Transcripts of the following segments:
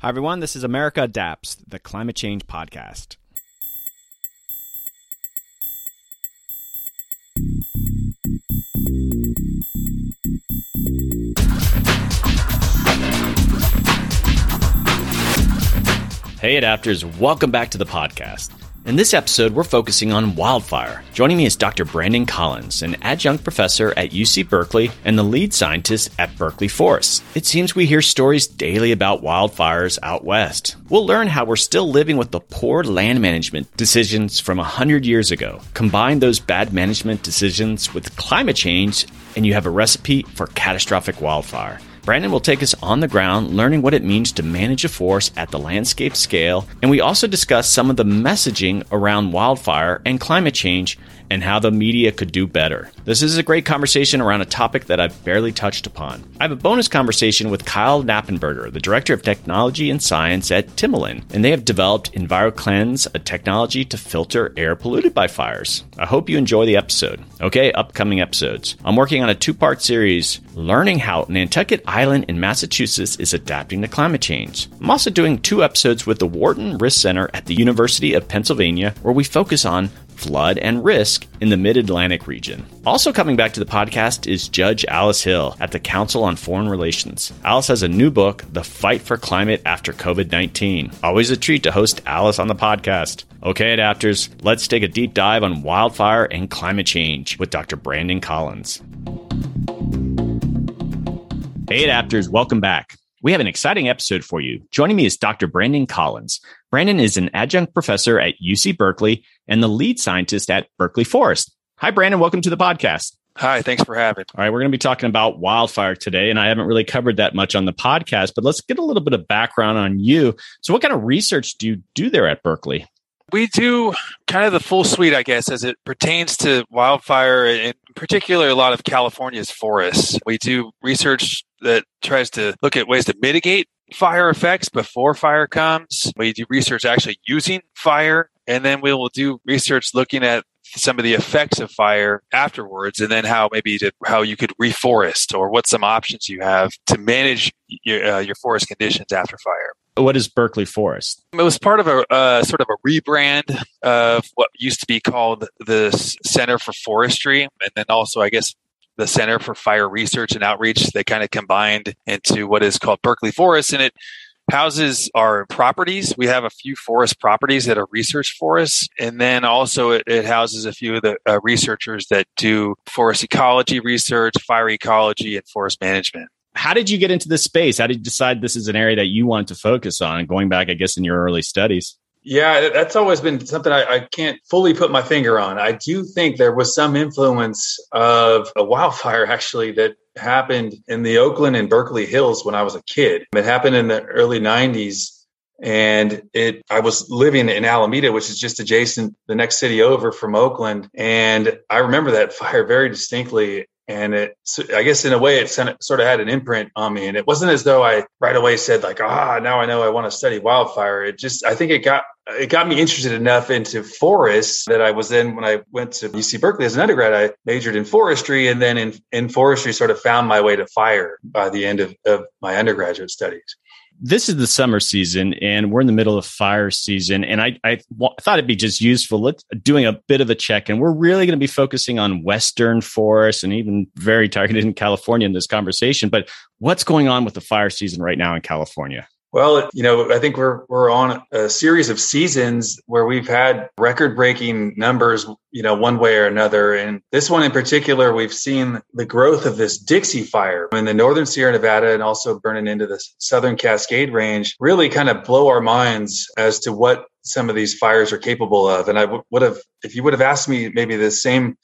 Hi, everyone. This is America Adapts, the climate change podcast. Hey, adapters, welcome back to the podcast. In this episode, we're focusing on wildfire. Joining me is Dr. Brandon Collins, an adjunct professor at UC Berkeley and the lead scientist at Berkeley Forest. It seems we hear stories daily about wildfires out west. We'll learn how we're still living with the poor land management decisions from 100 years ago. Combine those bad management decisions with climate change, and you have a recipe for catastrophic wildfire. Brandon will take us on the ground, learning what it means to manage a forest at the landscape scale, and we also discuss some of the messaging around wildfire and climate change and how the media could do better. This is a great conversation around a topic that I've barely touched upon. I have a bonus conversation with Kyle Knappenberger, the Director of Technology and Science at Timilon, and they have developed EnviroKlenz, a technology to filter air polluted by fires. I hope you enjoy the episode. Okay, upcoming episodes. I'm working on a two part series learning how Nantucket Island in Massachusetts is adapting to climate change. I'm also doing two episodes with the Wharton Risk Center at the University of Pennsylvania where we focus on flood, and risk in the mid Atlantic region. Also, coming back to the podcast is Judge Alice Hill at the Council on Foreign Relations. Alice has a new book, The Fight for Climate After COVID 19. Always a treat to host Alice on the podcast. Okay, adapters, let's take a deep dive on wildfire and climate change with Dr. Brandon Collins. Hey, adapters, welcome back. We have an exciting episode for you. Joining me is Dr. Brandon Collins. Brandon is an adjunct professor at UC Berkeley and the lead scientist at Berkeley Forest. Hi, Brandon. Welcome to the podcast. Hi, thanks for having. All right, we're going to be talking about wildfire today, and I haven't really covered that much on the podcast, but let's get a little bit of background on you. So, what kind of research do you do there at Berkeley? We do kind of the full suite, I guess, as it pertains to wildfire, in particular, a lot of California's forests. We do research that tries to look at ways to mitigate fire effects before fire comes. We do research actually using fire, and then we will do research looking at some of the effects of fire afterwards and then how maybe to, how you could reforest or what some options you have to manage your, uh, your forest conditions after fire what is Berkeley Forest? It was part of a uh, sort of a rebrand of what used to be called the Center for Forestry, and then also, I guess, the Center for Fire Research and Outreach. They kind of combined into what is called Berkeley Forest, and it houses our properties. We have a few forest properties that are research forests, and then also it, it houses a few of the uh, researchers that do forest ecology research, fire ecology, and forest management. How did you get into this space? How did you decide this is an area that you wanted to focus on? Going back, I guess, in your early studies. Yeah, that's always been something I, I, can't fully put my finger on. I do think there was some influence of a wildfire actually that happened in the Oakland and Berkeley Hills when I was a kid. It happened in the early 90s and it I was living in Alameda which is just adjacent the next city over from Oakland and I remember that fire very distinctly and it i guess in a way it sort of had an imprint on me. And it wasn't as though i right away said like ah now i know i want to study wildfire. It just i think it got it got me interested enough into forests that i was then when i went to uc berkeley as an undergrad i majored in forestry. And then in, in forestry sort of found my way to fire by the end of, of my undergraduate studies this is the summer season and we're in the middle of fire season. And I, I thought it'd be just useful let's, doing a bit of a check. And we're really going to be focusing on Western forests and even very targeted in California in this conversation. But what's going on with the fire season right now in California? Well, you know, I think we're we're on a series of seasons where we've had record-breaking numbers, you know, one way or another. And this one in particular, we've seen the growth of this Dixie fire in the northern Sierra Nevada and also burning into the southern Cascade Range really kind of blow our minds as to what some of these fires are capable of. And I w- would have, if you would have asked me maybe the same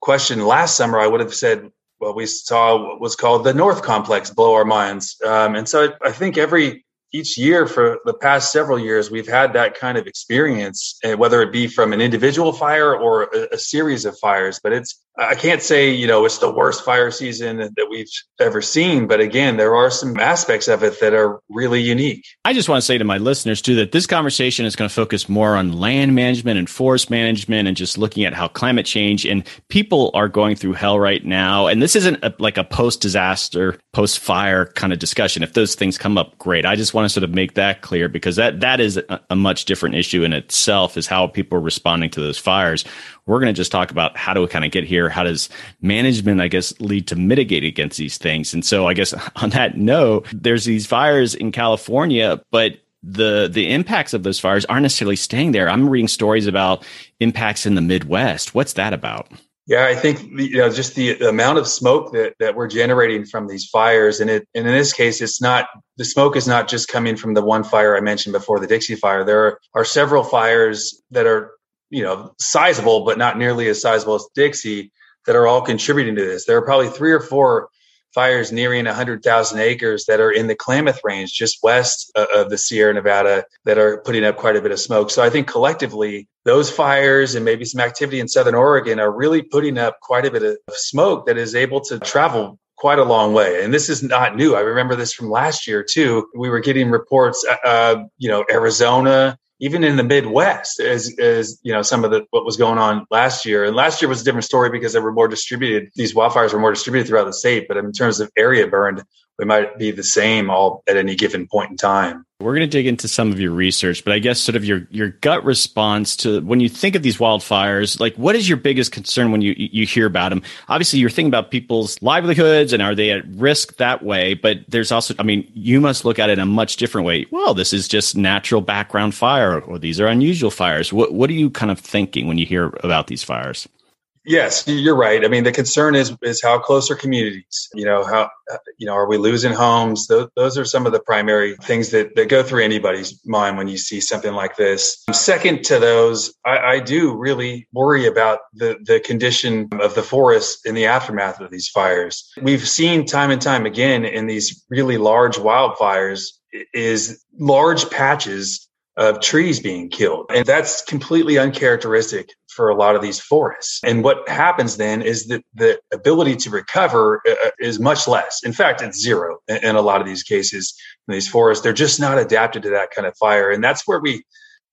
question last summer, I would have said, well, we saw what was called the North Complex blow our minds. Um, and so I think every each year for the past several years, we've had that kind of experience, eh, whether it be from an individual fire or a, a, series of fires. But it's I can't say, you know, it's the worst fire season that we've ever seen. But again, there are some aspects of it that are really unique. I just want to say to my listeners, too, that this conversation is going to focus more on land management and forest management and just looking at how climate change and people are going through hell right now. And this isn't a, like a post disaster, post fire kind of discussion. If those things come up, great. I just want to sort of make that clear because that, that is a, a much different issue in itself, is how people are responding to those fires. We're going to just talk about how do we kind of get here? How does management, I guess, lead to mitigate against these things? And so I guess on that note, there's these fires in California, but the the impacts of those fires aren't necessarily staying there. I'm reading stories about impacts in the Midwest. What's that about? Yeah, I think you know just the, amount of smoke that, that we're generating from these fires, and it and in this case, it's not the smoke is not just coming from the one fire I mentioned before, the Dixie Fire. There are, are several fires that are you know sizable but not nearly as sizable as Dixie that are all contributing to this. There are probably three or four fires nearing 100,000 acres that are in the Klamath Range, just west of the Sierra Nevada, that are putting up quite a bit of smoke. So I think collectively, those fires and maybe some activity in Southern Oregon are really putting up quite a bit of smoke that is able to travel quite a long way. And this is not new. I remember this from last year too. We were getting reports, uh, you know, Arizona, even in the Midwest, as as you know, some of the what was going on last year. And last year was a different story because they were more distributed. These wildfires were more distributed throughout the state. But in terms of area burned, we might be the same all at any given point in time. We're going to dig into some of your research, but I guess sort of your your gut response to when you think of these wildfires, like what is your biggest concern when you you hear about them? Obviously, you're thinking about people's livelihoods and are they at risk that way, but there's also I mean, you must look at it in a much different way. Well, this is just natural background fire or these are unusual fires. What what are you kind of thinking when you hear about these fires? Yes, you're right. I mean, the concern is is how close are communities? You know, how uh, you know are we losing homes? Those, those are some of the primary things that, that go through anybody's mind when you see something like this. Second to those, I, I do really worry about the the condition of the forest in the aftermath of these fires. We've seen time and time again in these really large wildfires is large patches of trees being killed. And that's completely uncharacteristic for a lot of these forests. And what happens then is that the ability to recover uh, uh, is much less. In fact, it's zero in a lot of these cases in these forests. They're just not adapted to that kind of fire. And that's where we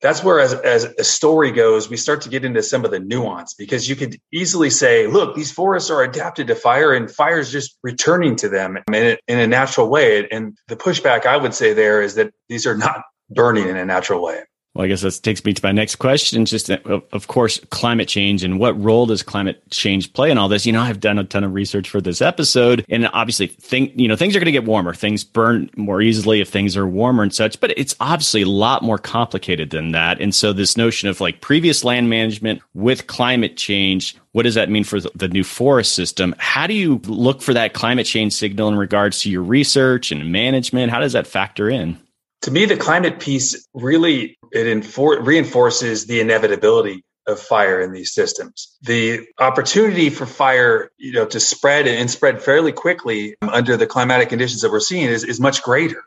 that's where as, as a story goes we start to get into some of the nuance because you could easily say look these forests are adapted to fire and fire is just returning to them in in a natural way and the pushback i would say there is that these are not burning in a natural way. Well, I guess that takes me to my next question. Just, of course, climate change and what role does climate change play in all this? You know, I've done a ton of research for this episode, and obviously, think you know things are going to get warmer. Things burn more easily if things are warmer and such. But it's obviously a lot more complicated than that. And so, this notion of like previous land management with climate change, what does that mean for the new forest system? How do you look for that climate change signal in regards to your research and management? How does that factor in? To me, the climate piece really it infor- reinforces the inevitability of fire in these systems. The opportunity for fire, you know, to spread and spread fairly quickly under the climatic conditions that we're seeing is, is much greater.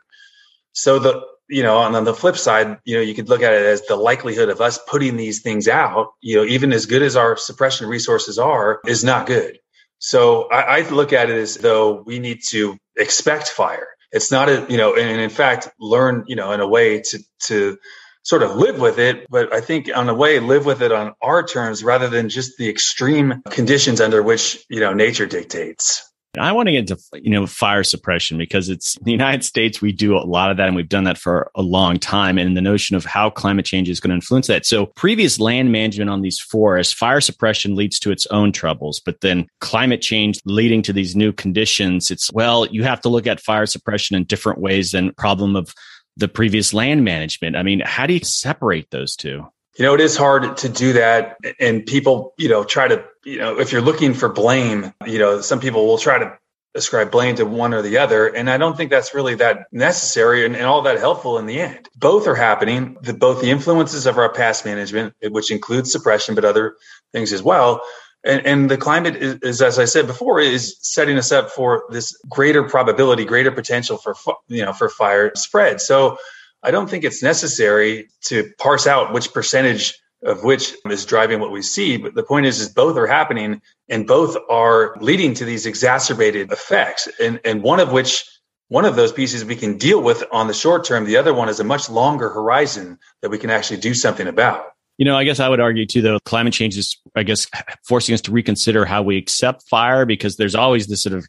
So the you know, and on the flip side, you know, you could look at it as the likelihood of us putting these things out, you know, even as good as our suppression resources are, is not good. So I, I look at it as though we need to expect fire it's not a you know and in fact learn you know in a way to to sort of live with it but i think on a way live with it on our terms rather than just the extreme conditions under which you know nature dictates I want to get into you know fire suppression because it's the United States. We do a lot of that, and we've done that for a long time. And the notion of how climate change is going to influence that. So, previous land management on these forests, fire suppression leads to its own troubles, but then climate change leading to these new conditions. It's well, you have to look at fire suppression in different ways than problem of the previous land management. I mean, how do you separate those two? You know, it is hard to do that. And people, you know, try to, you know, if you're looking for blame, you know, some people will try to ascribe blame to one or the other. And I don't think that's really that necessary and, and all that helpful in the end. Both are happening. The, both the influences of our past management, which includes suppression, but other things as well. And, and the climate is, is, as I said before, is setting us up for this greater probability, greater potential for, you know, for fire spread. So I don't think it's necessary to parse out which percentage of which is driving what we see. But the point is, is both are happening and both are leading to these exacerbated effects. And, and one of which, one of those pieces we can deal with on the short term. The other one is a much longer horizon that we can actually do something about. You know, I guess I would argue too, though, climate change is, I guess, forcing us to reconsider how we accept fire because there's always this sort of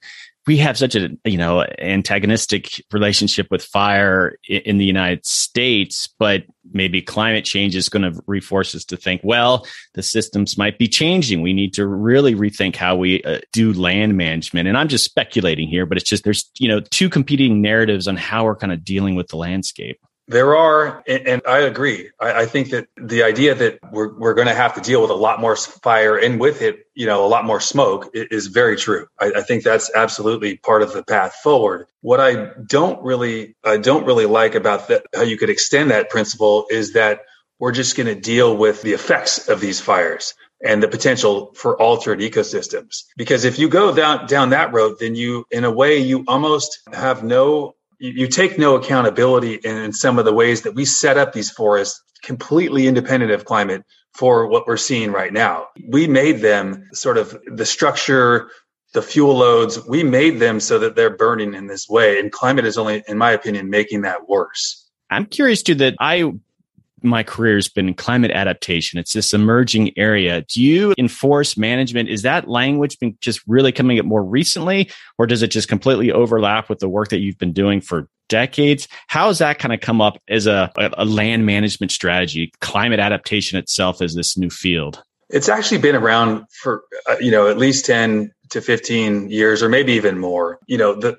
we have such a you know antagonistic relationship with fire in the United States, but maybe climate change is going to reforce us to think, well, the systems might be changing. We need to really rethink how we uh, do land management. And I'm just speculating here, but it's just there's you know two competing narratives on how we're kind of dealing with the landscape. There are, and I agree. I, think that the idea that we're, we're going to have to deal with a lot more fire and with it, you know, a lot more smoke is very true. I, think that's absolutely part of the path forward. What I don't really, I don't really like about that, how you could extend that principle is that we're just going to deal with the effects of these fires and the potential for altered ecosystems. Because if you go down, down that road, then you, in a way, you almost have no you, take no accountability in, some of the ways that we set up these forests completely independent of climate for what we're seeing right now. We made them sort of the structure, the fuel loads, we made them so that they're burning in this way. And climate is only, in my opinion, making that worse. I'm curious too that I my career has been climate adaptation. It's this emerging area. Do you enforce management? Is that language been just really coming up more recently, or does it just completely overlap with the work that you've been doing for decades? How has that kind of come up as a, a land management strategy? Climate adaptation itself is this new field. It's actually been around for uh, you know at least ten to fifteen years, or maybe even more. You know the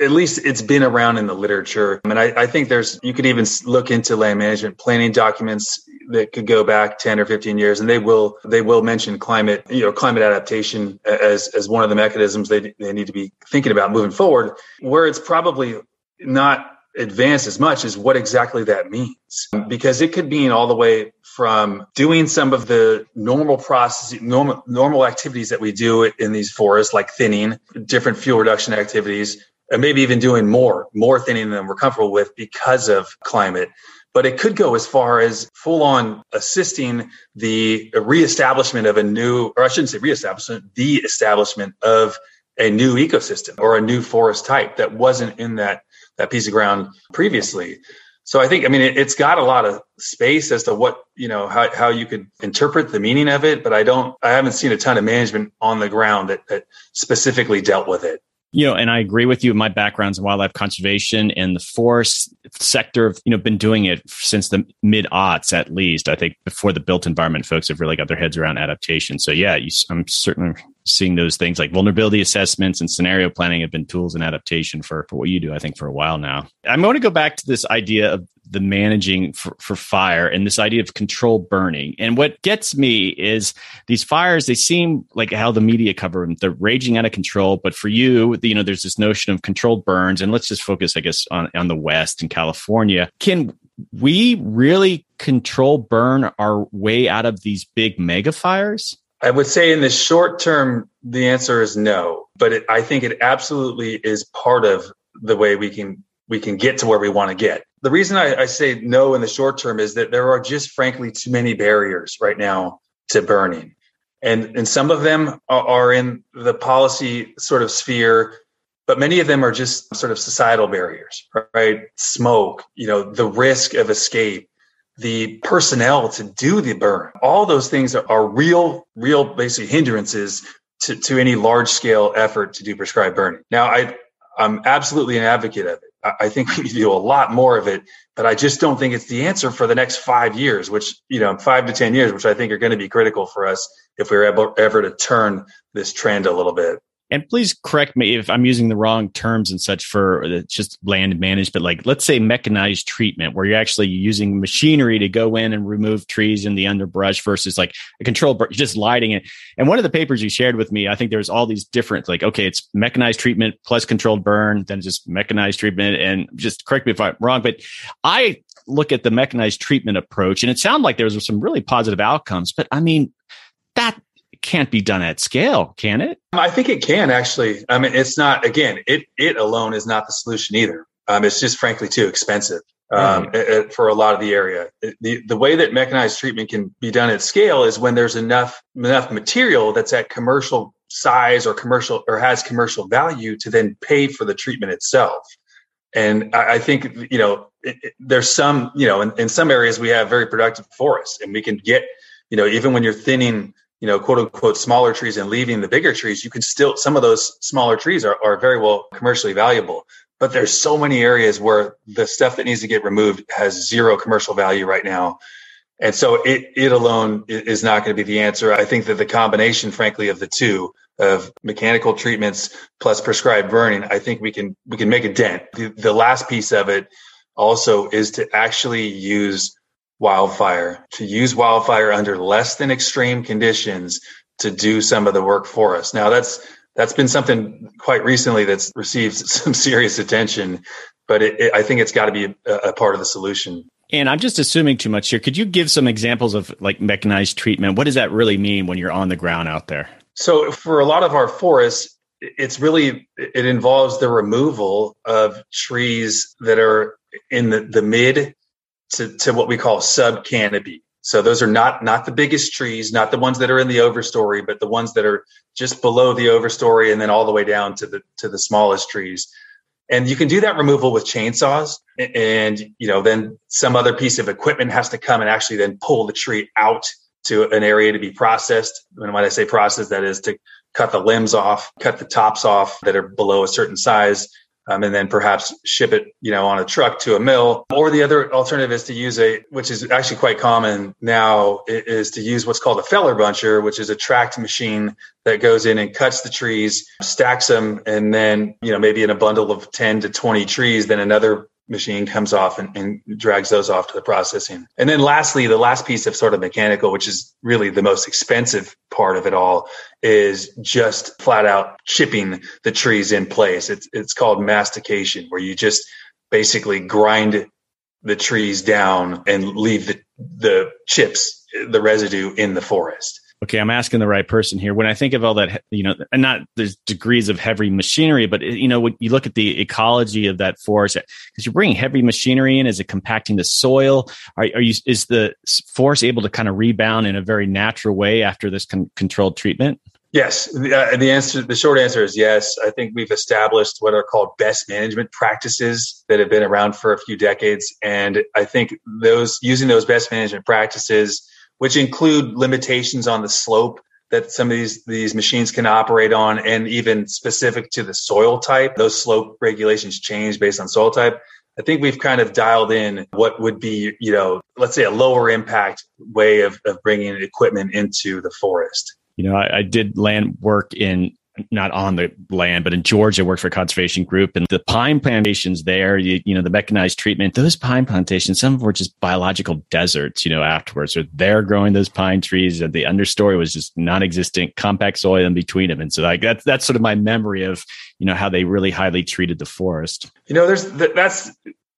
at least it's been around in the literature. And I, I, think there's, you could even look into land management planning documents that could go back 10 or 15 years and they will, they will mention climate, you know, climate adaptation as, as one of the mechanisms they, they need to be thinking about moving forward. Where it's probably not advanced as much as what exactly that means because it could mean all the way from doing some of the normal processes normal normal activities that we do in these forests like thinning different fuel reduction activities and maybe even doing more, more thinning than we're comfortable with because of climate. But it could go as far as full on assisting the reestablishment of a new, or I shouldn't say reestablishment, the establishment of a new ecosystem or a new forest type that wasn't in that, that piece of ground previously. So I think, I mean, it, has got a lot of space as to what, you know, how, how you could interpret the meaning of it, but I don't, I haven't seen a ton of management on the ground that, that specifically dealt with it you know, and I agree with you. My background's in wildlife conservation and the forest sector. You know, been doing it since the mid aughts, at least. I think before the built environment folks have really got their heads around adaptation. So yeah, you, I'm certainly seeing those things like vulnerability assessments and scenario planning have been tools in adaptation for, for what you do, I think, for a while now. I'm going to go back to this idea of the managing for, for fire and this idea of control burning. And what gets me is these fires, they seem like how the media cover them. They're raging out of control. But for you, you know, there's this notion of controlled burns. And let's just focus, I guess, on, on the West and California. Can we really control burn our way out of these big mega fires? I would say in the short term, the answer is no, but it, I think it absolutely is part of the way we can we can get to where we want to get. The reason I, I say no in the short term is that there are just frankly too many barriers right now to burning. And, and some of them are, are in the policy sort of sphere, but many of them are just sort of societal barriers, right? Smoke, you know, the risk of escape, the personnel to do the burn. All those things are, real, real basic hindrances to, to any large scale effort to do prescribed burning. Now, I, I'm absolutely an advocate of it. I think we need to do a lot more of it, but I just don't think it's the answer for the next five years, which, you know, five to 10 years, which I think are going to be critical for us if we're able ever to turn this trend a little bit and please correct me if I'm using the wrong terms and such for uh, just land management. Like, let's say mechanized treatment, where you're actually using machinery to go in and remove trees in the underbrush versus like a controlled, you're just lighting it. And one of the papers you shared with me, I think there's all these different, like, okay, it's mechanized treatment plus controlled burn, then just mechanized treatment. And just correct me if I'm wrong, but I look at the mechanized treatment approach and it sounded like there was some really positive outcomes, but I mean, can't be done at scale, can it? I think it can actually. I mean, it's not again, it it alone is not the solution either. Um, it's just frankly too expensive. um, right. for a lot of the area. The, the way that mechanized treatment can be done at scale is when there's enough enough material that's at commercial size or commercial or has commercial value to then pay for the treatment itself. And I, I think you know it, it, there's some you know in, in some areas we have very productive forests, and we can get you know even when you're thinning you know, quote unquote, smaller trees and leaving the bigger trees, you can still, some of those smaller trees are, are very well commercially valuable. But there's so many areas where the stuff that needs to get removed has zero commercial value right now. And so it, it alone is not going to be the answer. I think that the combination, frankly, of the two of mechanical treatments plus prescribed burning, I think we can, we can make a dent. The, the last piece of it also is to actually use wildfire, to use wildfire under less than extreme conditions to do some of the work for us. Now that's that's been something quite recently that's received some serious attention, but it, it, I think it's got to be a, a part of the solution. And I'm just assuming too much here. Could you give some examples of like mechanized treatment? What does that really mean when you're on the ground out there? So for a lot of our forests, it's really it involves the removal of trees that are in the, the mid to, to what we call sub canopy. So those are not not the biggest trees, not the ones that are in the overstory, but the ones that are just below the overstory and then all the way down to the to the smallest trees. And you can do that removal with chainsaws and you know then some other piece of equipment has to come and actually then pull the tree out to an area to be processed. And when I say processed, that is to cut the limbs off, cut the tops off that are below a certain size, um, and then perhaps ship it, you know, on a truck to a mill. Or the other alternative is to use a, which is actually quite common now, is to use what's called a feller buncher, which is a tracked machine that goes in and cuts the trees, stacks them, and then, you know, maybe in a bundle of 10 to 20 trees, then another machine comes off and, and, drags those off to the processing. And then lastly, the last piece of sort of mechanical, which is really the most expensive part of it all, is just flat out chipping the trees in place. It's it's called mastication, where you just basically grind the trees down and leave the the chips, the residue in the forest okay, I'm asking the right person here. When I think of all that, you know, and not there's degrees of heavy machinery, but you know, when you look at the ecology of that forest, because you're bringing heavy machinery in, is it compacting the soil? Are, are you is the forest able to kind of rebound in a very natural way after this con- controlled treatment? Yes, the, uh, the answer, the short answer is yes. I think we've established what are called best management practices that have been around for a few decades, and I think those using those best management practices which include limitations on the slope that some of these these machines can operate on and even specific to the soil type those slope regulations change based on soil type. I think we've kind of dialed in what would be you know let's say a lower impact way of, of bringing equipment into the forest. You know I, I did land work in not on the land, but in Georgia, worked for a conservation group and the pine plantations there, you, you, know, the mechanized treatment, those pine plantations, some of were just biological deserts, you know, afterwards. So they're growing those pine trees and the understory was just non-existent compact soil in between them. And so like that's, that's sort of my memory of, you know, how they really highly treated the forest. You know, there's, that's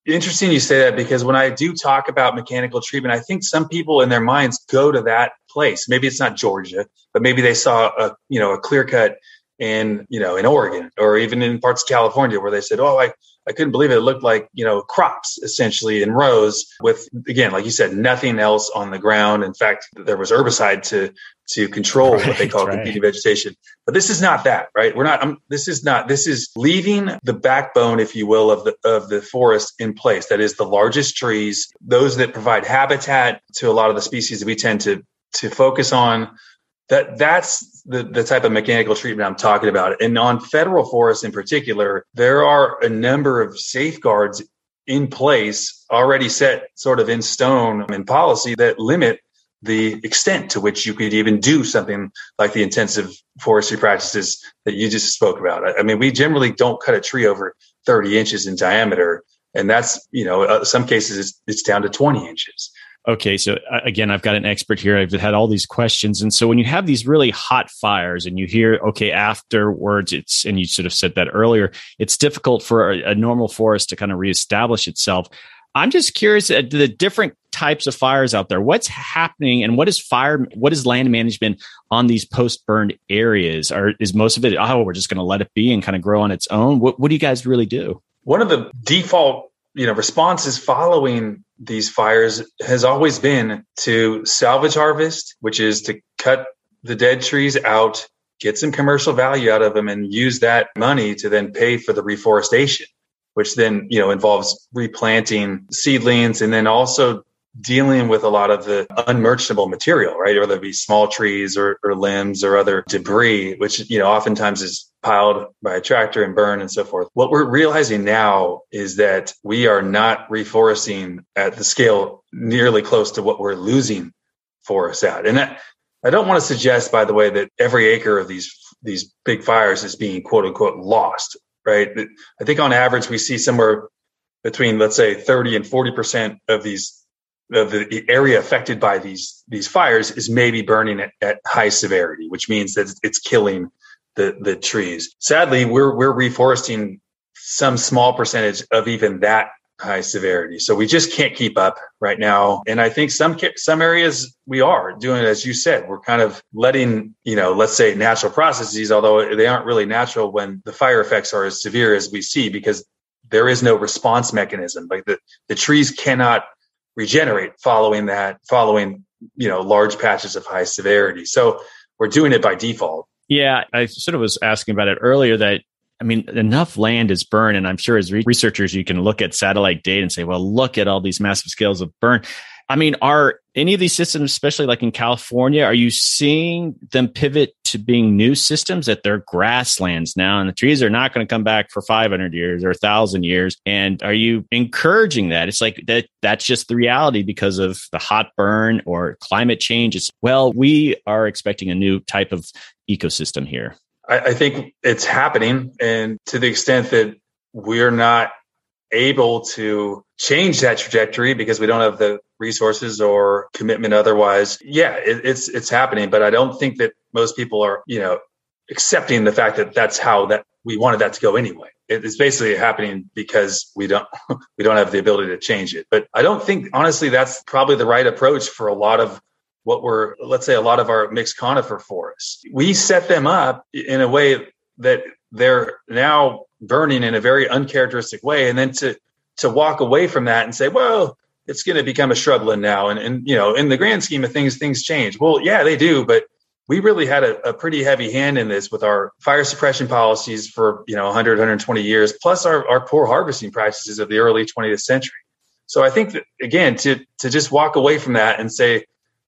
interesting you say that because when I do talk about mechanical treatment, I think some people in their minds go to that place. Maybe it's not Georgia, but maybe they saw a, you know, a clear cut in you know in Oregon or even in parts of California where they said, "Oh, I I couldn't believe it. It looked like you know crops essentially in rows with again, like you said, nothing else on the ground. In fact, there was herbicide to to control right, what they call right. competing vegetation. But this is not that, right? We're not. I'm, this is not. This is leaving the backbone, if you will, of the of the forest in place. That is the largest trees, those that provide habitat to a lot of the species that we tend to to focus on that that's the, the type of mechanical treatment I'm talking about. And on federal forests in particular, there are a number of safeguards in place already set sort of in stone in policy that limit the extent to which you could even do something like the intensive forestry practices that you just spoke about. I, I mean, we generally don't cut a tree over 30 inches in diameter. And that's, you know, uh, some cases it's, it's down to 20 inches okay, so uh, again, I've got an expert here. I've had all these questions. And so when you have these really hot fires and you hear, okay, afterwards, it's, and you sort of said that earlier, it's difficult for a, a normal forest to kind of reestablish itself. I'm just curious at the different types of fires out there. What's happening and what is fire, what is land management on these post burned areas? Or is most of it, oh, we're just going to let it be and kind of grow on its own? What, what do you guys really do? One of the default you know, responses following these fires has always been to salvage harvest, which is to cut the dead trees out, get some commercial value out of them and use that money to then pay for the reforestation, which then, you know, involves replanting seedlings and then also dealing with a lot of the unmerchantable material, right? Whether it be small trees or, or limbs or other debris, which, you know, oftentimes is piled by a tractor and burned and so forth. What we're realizing now is that we are not reforesting at the scale nearly close to what we're losing forests at. And that, I don't want to suggest, by the way, that every acre of these these big fires is being quote unquote lost, right? I think on average we see somewhere between let's say 30 and 40 percent of these of the area affected by these these fires is maybe burning at, at high severity, which means that it's killing the the trees. Sadly, we're we're reforesting some small percentage of even that high severity. So we just can't keep up right now. And I think some some areas we are doing as you said. We're kind of letting, you know, let's say natural processes although they aren't really natural when the fire effects are as severe as we see because there is no response mechanism. Like the the trees cannot regenerate following that following, you know, large patches of high severity. So we're doing it by default. Yeah, I sort of was asking about it earlier that I mean, enough land is burned, and I'm sure as researchers, you can look at satellite data and say, well, look at all these massive scales of burn. I mean, are any of these systems, especially like in California, are you seeing them pivot to being new systems that they're grasslands now and the trees are not going to come back for 500 years or 1000 years? And are you encouraging that? It's like that, that's just the reality because of the hot burn or climate change. It's, well, we are expecting a new type of ecosystem here. I, I think it's happening. And to the extent that we're not able to change that trajectory because we don't have the resources or commitment otherwise. Yeah it, it's it's happening but i don't think that most people are you know accepting the fact that that's how that we wanted that to go anyway. It's basically happening because we don't we don't have the ability to change it. But i don't think honestly that's probably the right approach for a lot of what were, let's say, a lot of our mixed conifer forests. We set them up in a way that they're now burning in a very uncharacteristic way. And then to, to walk away from that and say, well, it's going to become a shrubland now. And, and, you know, in the grand scheme of things, things change. Well, yeah, they do. But we really had a, a pretty heavy hand in this with our fire suppression policies for, you know, 100, 120 years, plus our, our poor harvesting practices of the early 20th century. So I think that, again, to, to just walk away from that and say,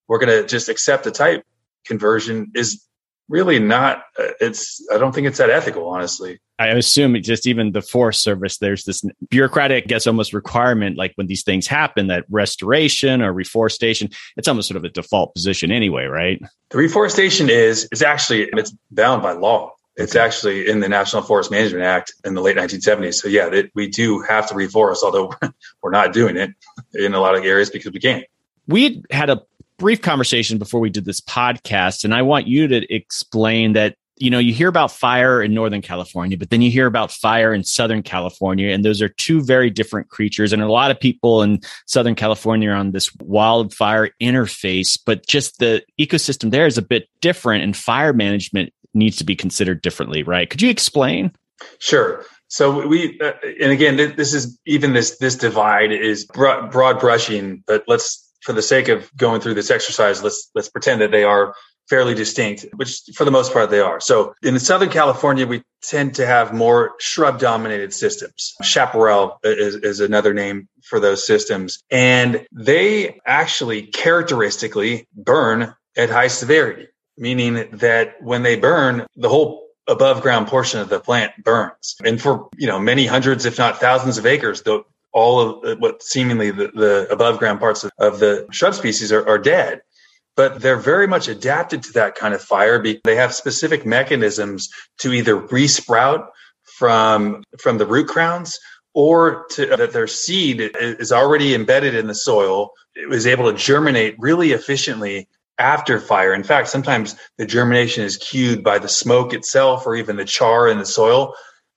we're going to just accept the type conversion is really not uh, it's i don't think it's that ethical honestly. I assume just even the forest service there's this bureaucratic gets almost requirement like when these things happen that restoration or reforestation it's almost sort of a default position anyway right? The reforestation is is actually it's bound by law. It's okay. actually in the national forest management act in the late 1970s so yeah it, we do have to reforest although we're not doing it in a lot of areas because we can't. We had a brief conversation before we did this podcast, and I want you to explain that you know you hear about fire in northern california but then you hear about fire in southern california and those are two very different creatures and a lot of people in southern california are on this wildfire interface but just the ecosystem there is a bit different and fire management needs to be considered differently right? Could you explain? Sure. So we, uh, and again, this is even this this divide is broad, broad brushing, but let's for the sake of going through this exercise, let's let's pretend that they are fairly distinct, which for the most part they are. So in Southern California, we tend to have more shrub dominated systems. Chaparral is, is another name for those systems. And they actually characteristically burn at high severity, meaning that when they burn, the whole above ground portion of the plant burns. And for, you know, many hundreds, if not thousands of acres, the, all of uh, what seemingly the, the above ground parts of, of the shrub species are, are dead but they're very much adapted to that kind of fire. They have specific mechanisms to either resprout from from the root crowns or to, uh, that their seed is already embedded in the soil. It was able to germinate really efficiently after fire. In fact, sometimes the germination is cued by the smoke itself or even the char in the soil.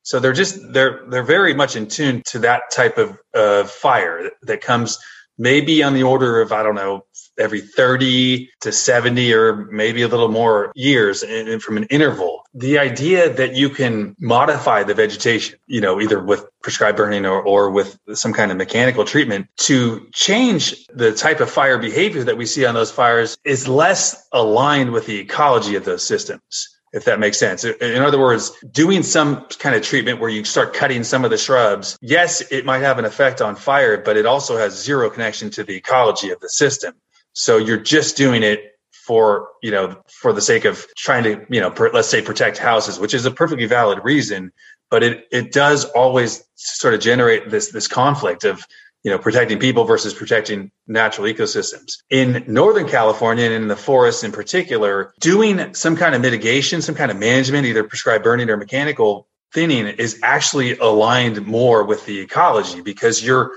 So they're just they're they're very much in tune to that type of uh, fire that comes maybe on the order of I don't know every 30 to 70 or maybe a little more years and, from an interval. the idea that you can modify the vegetation, you know, either with prescribed burning or, or with some kind of mechanical treatment to change the type of fire behavior that we see on those fires is less aligned with the ecology of those systems if that makes sense. In other words, doing some kind of treatment where you start cutting some of the shrubs, yes, it might have an effect on fire, but it also has zero connection to the ecology of the system. So you're just doing it for, you know, for the sake of trying to, you know, per, let's say protect houses, which is a perfectly valid reason, but it it does always sort of generate this this conflict of you know, protecting people versus protecting natural ecosystems. In Northern California and in the forests in particular, doing some kind of mitigation, some kind of management, either prescribed burning or mechanical thinning is actually aligned more with the ecology because you're,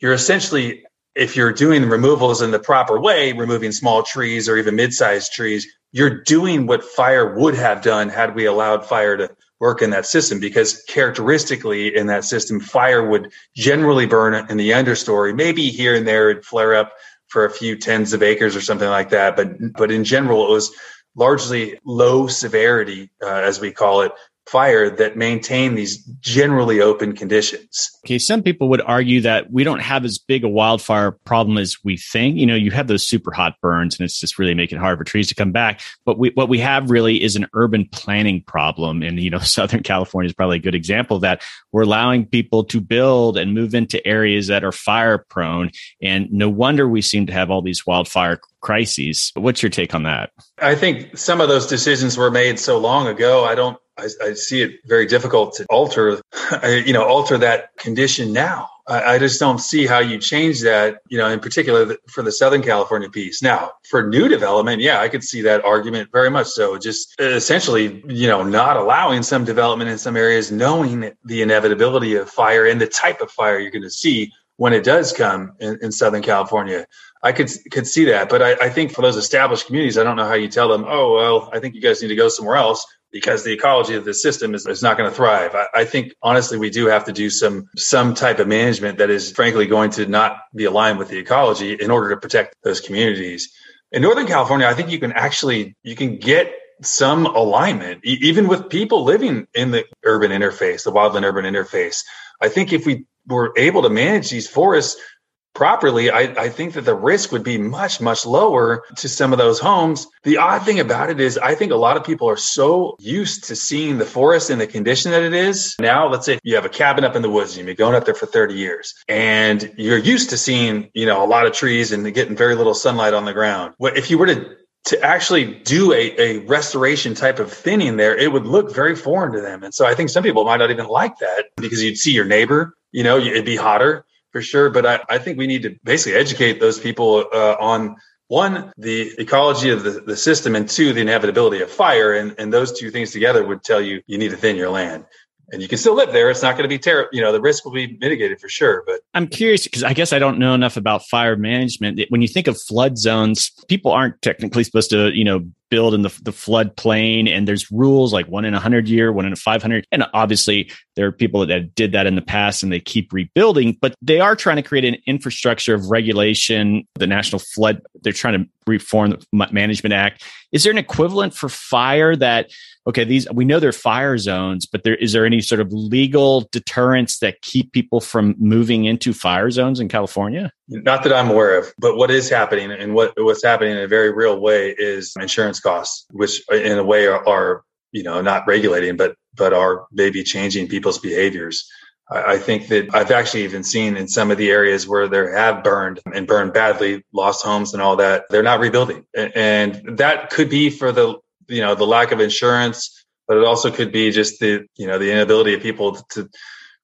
you're essentially, if you're doing removals in the proper way, removing small trees or even mid-sized trees, you're doing what fire would have done had we allowed fire to work in that system because characteristically in that system, fire would generally burn in the understory. Maybe here and there it'd flare up for a few tens of acres or something like that. But, but in general, it was largely low severity, uh, as we call it, fire that maintain these generally open conditions. Okay, some people would argue that we don't have as big a wildfire problem as we think. You know, you have those super hot burns and it's just really making it hard for trees to come back. But we, what we have really is an urban planning problem. And, you know, Southern California is probably a good example of that. We're allowing people to build and move into areas that are fire prone. And no wonder we seem to have all these wildfire crises. What's your take on that? I think some of those decisions were made so long ago. I don't I, I, see it very difficult to alter, you know, alter that condition now. I, I, just don't see how you change that, you know, in particular for the Southern California piece. Now, for new development, yeah, I could see that argument very much so. Just uh, essentially, you know, not allowing some development in some areas, knowing the inevitability of fire and the type of fire you're going to see when it does come in, in Southern California. I could could see that, but I, I think for those established communities, I don't know how you tell them, oh well, I think you guys need to go somewhere else because the ecology of the system is, is not going to thrive. I, I, think honestly, we do have to do some some type of management that is frankly going to not be aligned with the ecology in order to protect those communities. In Northern California, I think you can actually you can get some alignment even with people living in the urban interface, the wildland urban interface. I think if we were able to manage these forests properly, I, I, think that the risk would be much, much lower to some of those homes. The odd thing about it is, I think a lot of people are so used to seeing the forest in the condition that it is. Now, let's say you have a cabin up in the woods, you've been going up there for 30 years, and you're used to seeing, you know, a lot of trees and getting very little sunlight on the ground. What if you were to to actually do a, a restoration type of thinning there, it would look very foreign to them. And so I think some people might not even like that because you'd see your neighbor, you know, it'd be hotter for sure. But I, I think we need to basically educate those people uh, on one, the ecology of the, the system, and two, the inevitability of fire. And, and those two things together would tell you you need to thin your land and you can still live there. It's not going to be terrible. You know, the risk will be mitigated for sure. But I'm curious because I guess I don't know enough about fire management. When you think of flood zones, people aren't technically supposed to, you know, build in the, the flood plain and there's rules like one in a hundred year, one in a 500. And obviously there are people that did that in the past and they keep rebuilding, but they are trying to create an infrastructure of regulation. The national flood, they're trying to reform the management act. Is there an equivalent for fire that okay, these we know they're fire zones, but there is there any sort of legal deterrents that keep people from moving into fire zones in California? Not that I'm aware of, but what is happening and what what's happening in a very real way is insurance costs, which in a way are, are you know not regulating, but but are maybe changing people's behaviors. I think that I've actually even seen in some of the areas where there have burned and burned badly, lost homes and all that, they're not rebuilding. And that could be for the you know the lack of insurance, but it also could be just the you know the inability of people to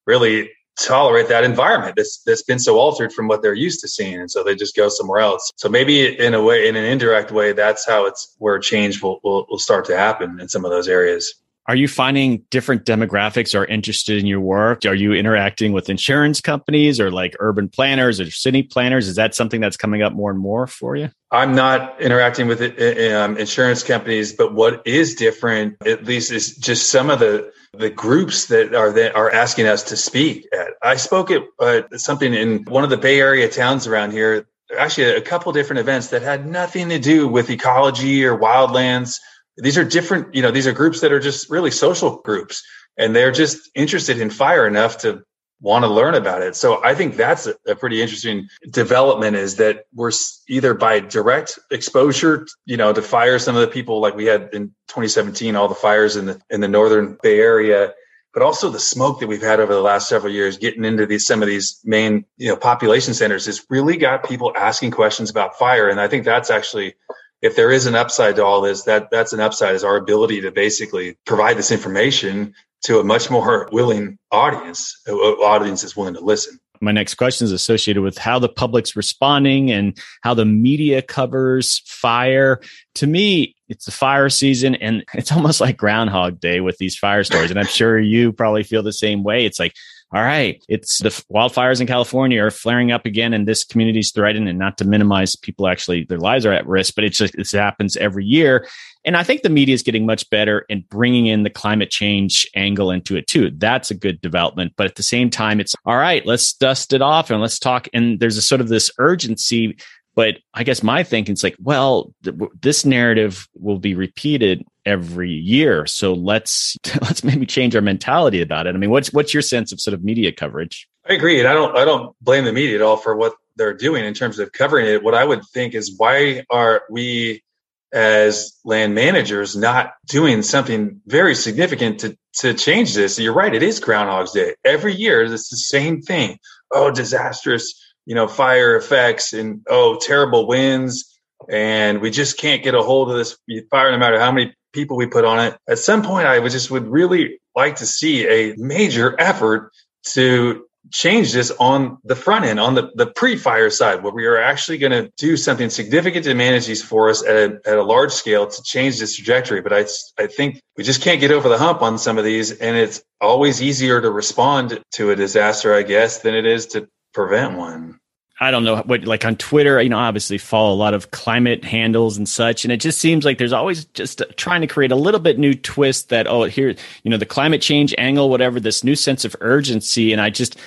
really tolerate that environment that's that's been so altered from what they're used to seeing and so they just go somewhere else so maybe in a way in an indirect way that's how it's where change will, will, will start to happen in some of those areas are you finding different demographics are interested in your work? Are you interacting with insurance companies or like urban planners or city planners? Is that something that's coming up more and more for you? I'm not interacting with um, insurance companies, but what is different, at least, is just some of the the groups that are that are asking us to speak at. I spoke at uh, something in one of the Bay Area towns around here. Actually, a couple different events that had nothing to do with ecology or wildlands these are different, you know, these are groups that are just really social groups and they're just interested in fire enough to want to learn about it. So I think that's a, pretty interesting development is that we're either by direct exposure, you know, to fire some of the people like we had in 2017, all the fires in the in the northern Bay Area, but also the smoke that we've had over the last several years getting into these some of these main, you know, population centers has really got people asking questions about fire. And I think that's actually if there is an upside to all this, that that's an upside is our ability to basically provide this information to a much more willing audience. Audience is willing to listen. My next question is associated with how the public's responding and how the media covers fire. To me, it's the fire season and it's almost like Groundhog Day with these fire stories. And I'm sure you probably feel the same way. It's like, all right, it's the wildfires in California are flaring up again and this community is threatened and not to minimize people actually their lives are at risk, but it's just, it happens every year. And I think the media is getting much better in bringing in the climate change angle into it too. That's a good development. But at the same time, it's all right, let's dust it off and let's talk. And there's a sort of this urgency. But I guess my thinking is like, well, th- this narrative will be repeated every year. So let's let's maybe change our mentality about it. I mean, what's what's your sense of sort of media coverage? I agree, and I don't I don't blame the media at all for what they're doing in terms of covering it. What I would think is why are we as land managers not doing something very significant to to change this. You're right, it is Groundhog's Day. Every year it's the same thing. Oh, disastrous, you know, fire effects and oh, terrible winds. And we just can't get a hold of this fire no matter how many people we put on it. At some point I would just would really like to see a major effort to change this on the front end, on the, the pre-fire side, where we are actually going to do something significant to manage these forests at a, at a large scale to change this trajectory. But I, I think we just can't get over the hump on some of these. And it's always easier to respond to a disaster, I guess, than it is to prevent one. I don't know what like on Twitter, you know, obviously follow a lot of climate handles and such, and it just seems like there's always just trying to create a little bit new twist that oh here you know the climate change angle, whatever this new sense of urgency, and I just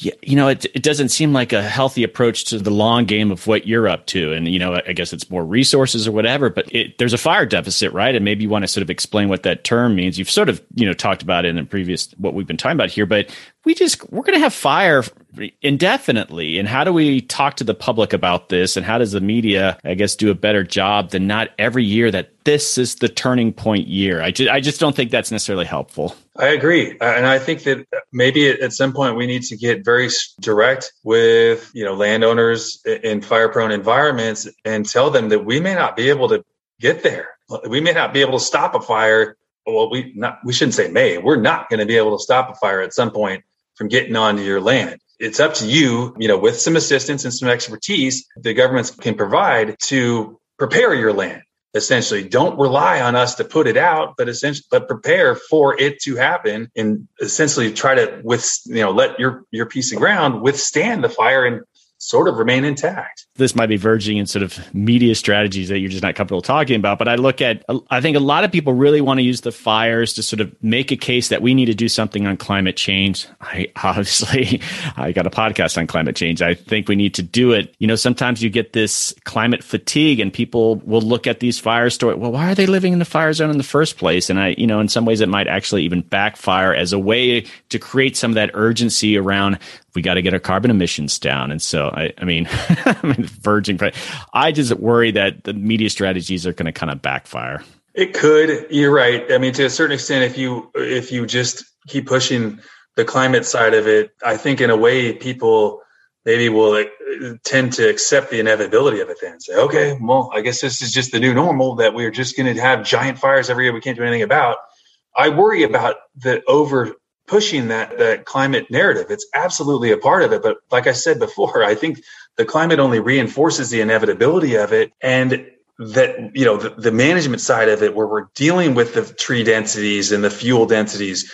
you know, it, it doesn't seem like a healthy approach to the long game of what you're up to. And, you know, I guess it's more resources or whatever, but it, there's a fire deficit, right? And maybe you want to sort of explain what that term means. You've sort of, you know, talked about it in the previous, what we've been talking about here, but we just, we're going to have fire indefinitely. And how do we talk to the public about this? And how does the media, I guess, do a better job than not every year that this is the turning point year? I just, I just don't think that's necessarily helpful. I agree, and I think that maybe at some point we need to get very direct with you know landowners in fire-prone environments and tell them that we may not be able to get there. We may not be able to stop a fire. Well, we not we shouldn't say may. We're not going to be able to stop a fire at some point from getting onto your land. It's up to you, you know, with some assistance and some expertise the governments can provide to prepare your land essentially don't rely on us to put it out but essentially but prepare for it to happen and essentially try to with you know let your your piece of ground withstand the fire and sort of remain intact. This might be verging in sort of media strategies that you're just not comfortable talking about, but I look at, I think a lot of people really want to use the fires to sort of make a case that we need to do something on climate change. I obviously, I got a podcast on climate change. I think we need to do it. You know, sometimes you get this climate fatigue and people will look at these fire stories. Well, why are they living in the fire zone in the first place? And I, you know, in some ways it might actually even backfire as a way to create some of that urgency around we got to get our carbon emissions down. And so, I, I mean, I mean, verging, I just worry that the media strategies are going to kind of backfire. It could. You're right. I mean, to a certain extent, if you if you just keep pushing the climate side of it, I think in a way people maybe will tend to accept the inevitability of it then say, okay, well, I guess this is just the new normal that we're just going to have giant fires every year we can't do anything about. I worry about the over pushing that that climate narrative. It's absolutely a part of it. But like I said before, I think the climate only reinforces the inevitability of it and that you know the, the management side of it where we're dealing with the tree densities and the fuel densities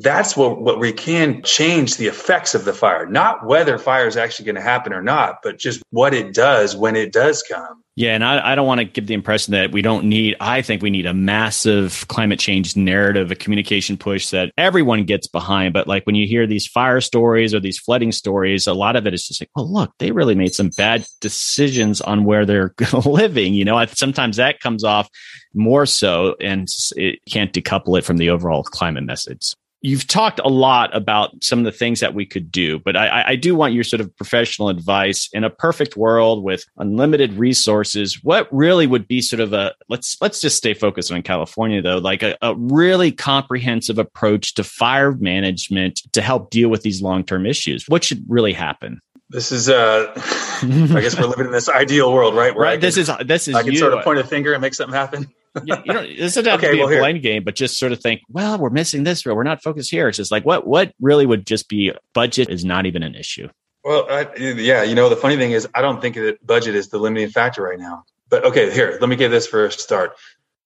that's what, what we can change the effects of the fire not whether fire is actually going to happen or not but just what it does when it does come Yeah, and I, I don't want to give the impression that we don't need, I think we need a massive climate change narrative, a communication push that everyone gets behind. But like when you hear these fire stories or these flooding stories, a lot of it is just like, well, look, they really made some bad decisions on where they're living. You know, sometimes that comes off more so and it can't decouple it from the overall climate message you've talked a lot about some of the things that we could do, but I, I, do want your sort of professional advice in a perfect world with unlimited resources. What really would be sort of a let's let's just stay focused on California though, like a, a really comprehensive approach to fire management to help deal with these long term issues. What should really happen? This is, uh, I guess we're living in this ideal world, right? Where right. Can, this is this is I can you. sort of point a finger and make something happen you, you know, this doesn't have okay, to be well, a blind game, but just sort of think, well, we're missing this, or we're not focused here. It's just like what what really would just be budget is not even an issue. Well, I, yeah, you know, the funny thing is, I don't think that budget is the limiting factor right now. But okay, here, let me give this for a start.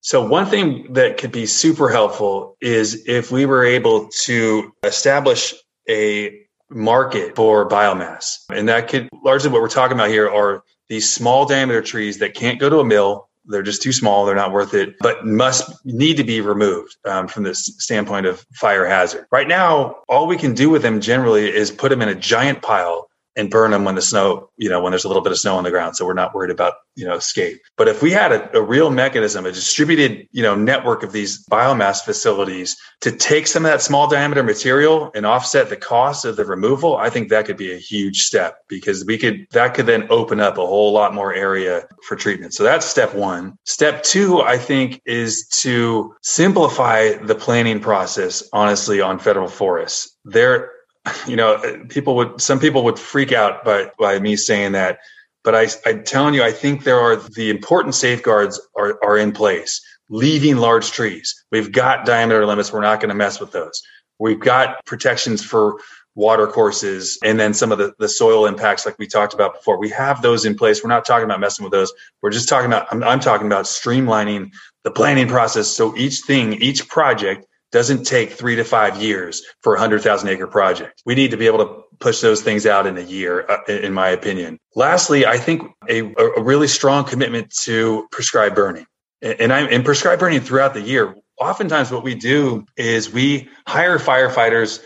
So one thing that could be super helpful is if we were able to establish a market for biomass. And that could largely what we're talking about here are these small diameter trees that can't go to a mill they're just too small. They're not worth it, but must need to be removed um, from this standpoint of fire hazard. Right now, all we can do with them generally is put them in a giant pile and burn them when the snow, you know, when there's a little bit of snow on the ground. So we're not worried about, you know, escape. But if we had a, a, real mechanism, a distributed, you know, network of these biomass facilities to take some of that small diameter material and offset the cost of the removal, I think that could be a huge step because we could, that could then open up a whole lot more area for treatment. So that's step one. Step two, I think, is to simplify the planning process, honestly, on federal forests. There, you know, people would, some people would freak out by, by me saying that. But I, I'm telling you, I think there are the important safeguards are, are in place. Leaving large trees. We've got diameter limits. We're not going to mess with those. We've got protections for water courses and then some of the, the soil impacts like we talked about before. We have those in place. We're not talking about messing with those. We're just talking about, I'm, I'm talking about streamlining the planning process. So each thing, each project doesn't take three to five years for a hundred thousand acre project. We need to be able to push those things out in a year, uh, in my opinion. Lastly, I think a, a really strong commitment to prescribed burning. And I'm in prescribed burning throughout the year. Oftentimes what we do is we hire firefighters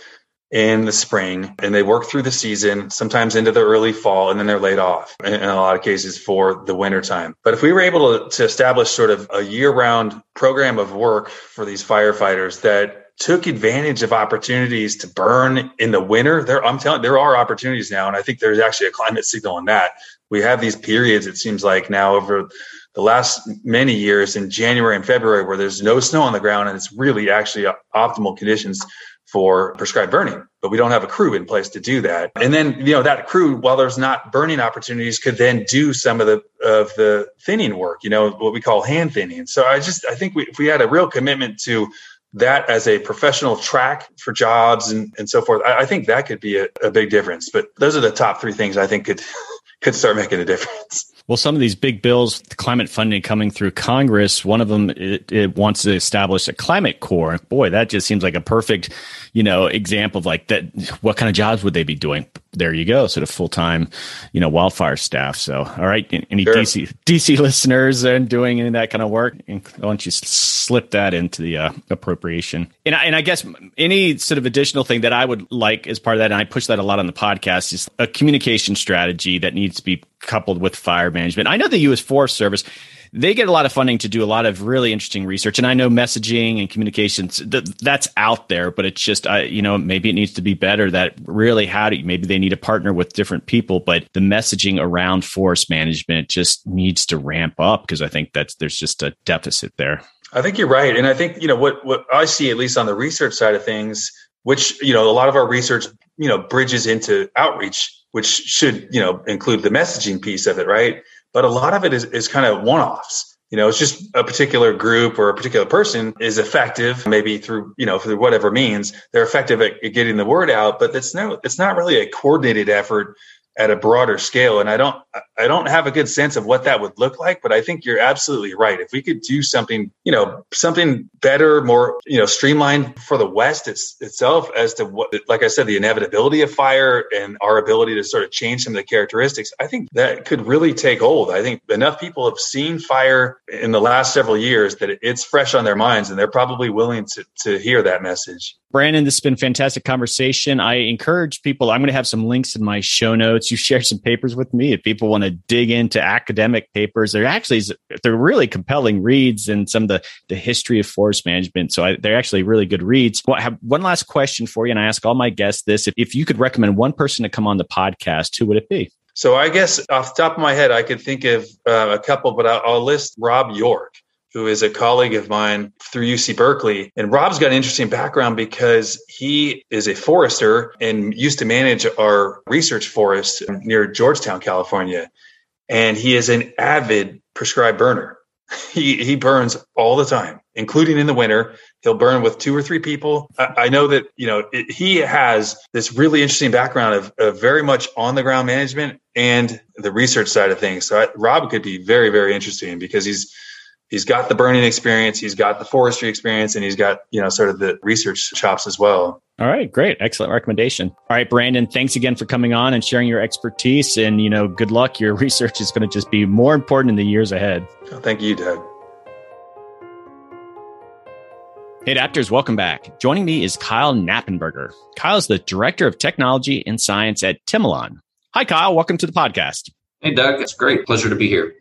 in the spring and they work through the season, sometimes into the early fall, and then they're laid off in, a lot of cases for the winter time. But if we were able to, to establish sort of a year round program of work for these firefighters that took advantage of opportunities to burn in the winter, there, I'm telling there are opportunities now. And I think there's actually a climate signal in that. We have these periods, it seems like now over the last many years in January and February where there's no snow on the ground and it's really actually uh, optimal conditions for prescribed burning, but we don't have a crew in place to do that. And then, you know, that crew, while there's not burning opportunities, could then do some of the of the thinning work, you know, what we call hand thinning. So I just I think we, if we had a real commitment to that as a professional track for jobs and, and so forth, I, I think that could be a, a big difference. But those are the top three things I think could could start making a difference. Well, some of these big bills, climate funding coming through Congress, one of them it, it, wants to establish a climate corps. Boy, that just seems like a perfect, you know, example of like that. What kind of jobs would they be doing? There you go, sort of full time, you know, wildfire staff. So, all right, any sure. DC DC listeners and doing any of that kind of work? Why don't you slip that into the uh, appropriation? And I, and I guess any sort of additional thing that I would like as part of that, and I push that a lot on the podcast, is a communication strategy that needs to be coupled with fire management. I know the U.S. Forest Service they get a lot of funding to do a lot of really interesting research. And i know messaging and communications th- that's out there but it's just I, you know maybe it needs to be better that really how do you, maybe they need to partner with different people but the messaging around forest management just needs to ramp up because i think that's there's just a deficit there. I think you're right. And i think you know what what i see at least on the research side of things which you know a lot of our research you know bridges into outreach which should you know include the messaging piece of it right but a lot of it is, is kind of one-offs. You know it's just a particular group or a particular person is effective maybe through you know through whatever means. They're effective at, getting the word out but it's no it's not really a coordinated effort at a broader scale. And i don't I don't have a good sense of what that would look like, but I think you're absolutely right. If we could do something, you know, something better, more, you know, streamlined for the West it's, itself as to what, like I said, the inevitability of fire and our ability to sort of change some of the characteristics, I think that could really take hold. I think enough people have seen fire in the last several years that it's fresh on their minds and they're probably willing to, to hear that message. Brandon, this has been fantastic conversation. I encourage people, I'm going to have some links in my show notes. You share some papers with me if people want to dig into academic papers. They're actually, they're really compelling reads and some of the, the history of forest management. So I, they're actually really good reads. Well, I have one last question for you. And I ask all my guests this. If, if you could recommend one person to come on the podcast, who would it be? So I guess off the top of my head, I could think of uh, a couple, but I'll, I'll list Rob York who is a colleague of mine through UC Berkeley. And Rob's got an interesting background because he is a forester and used to manage our research forest near Georgetown, California. And he is an avid prescribed burner. He, he burns all the time, including in the winter. He'll burn with two or three people. I, I know that, you know, it, he has this really interesting background of, of, very much on the ground management and the research side of things. So I, Rob could be very, very interesting because he's, he's got the burning experience, he's got the forestry experience, and he's got, you know, sort of the research chops as well. All right, great. Excellent recommendation. All right, Brandon, thanks again for coming on and sharing your expertise. And, you know, good luck. Your research is going to just be more important in the years ahead. Oh, thank you, Doug. Hey, Adapters, welcome back. Joining me is Kyle Knappenberger. Kyle is the Director of Technology and Science at Timilon. Hi, Kyle. Welcome to the podcast. Hey, Doug. It's great. Pleasure to be here.